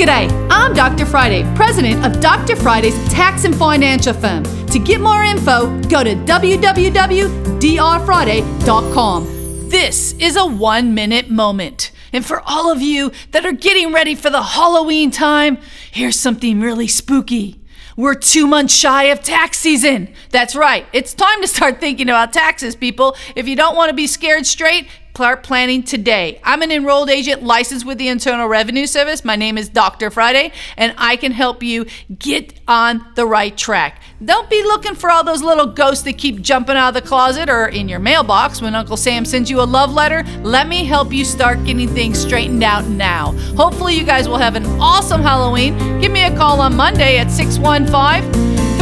G'day, I'm Dr. Friday, president of Dr. Friday's tax and financial firm. To get more info, go to www.drfriday.com. This is a one minute moment. And for all of you that are getting ready for the Halloween time, here's something really spooky. We're two months shy of tax season. That's right. It's time to start thinking about taxes, people. If you don't want to be scared straight, start planning today. I'm an enrolled agent licensed with the Internal Revenue Service. My name is Dr. Friday, and I can help you get on the right track. Don't be looking for all those little ghosts that keep jumping out of the closet or in your mailbox when Uncle Sam sends you a love letter. Let me help you start getting things straightened out now. Hopefully, you guys will have an awesome Halloween. Give me a call on Monday at 615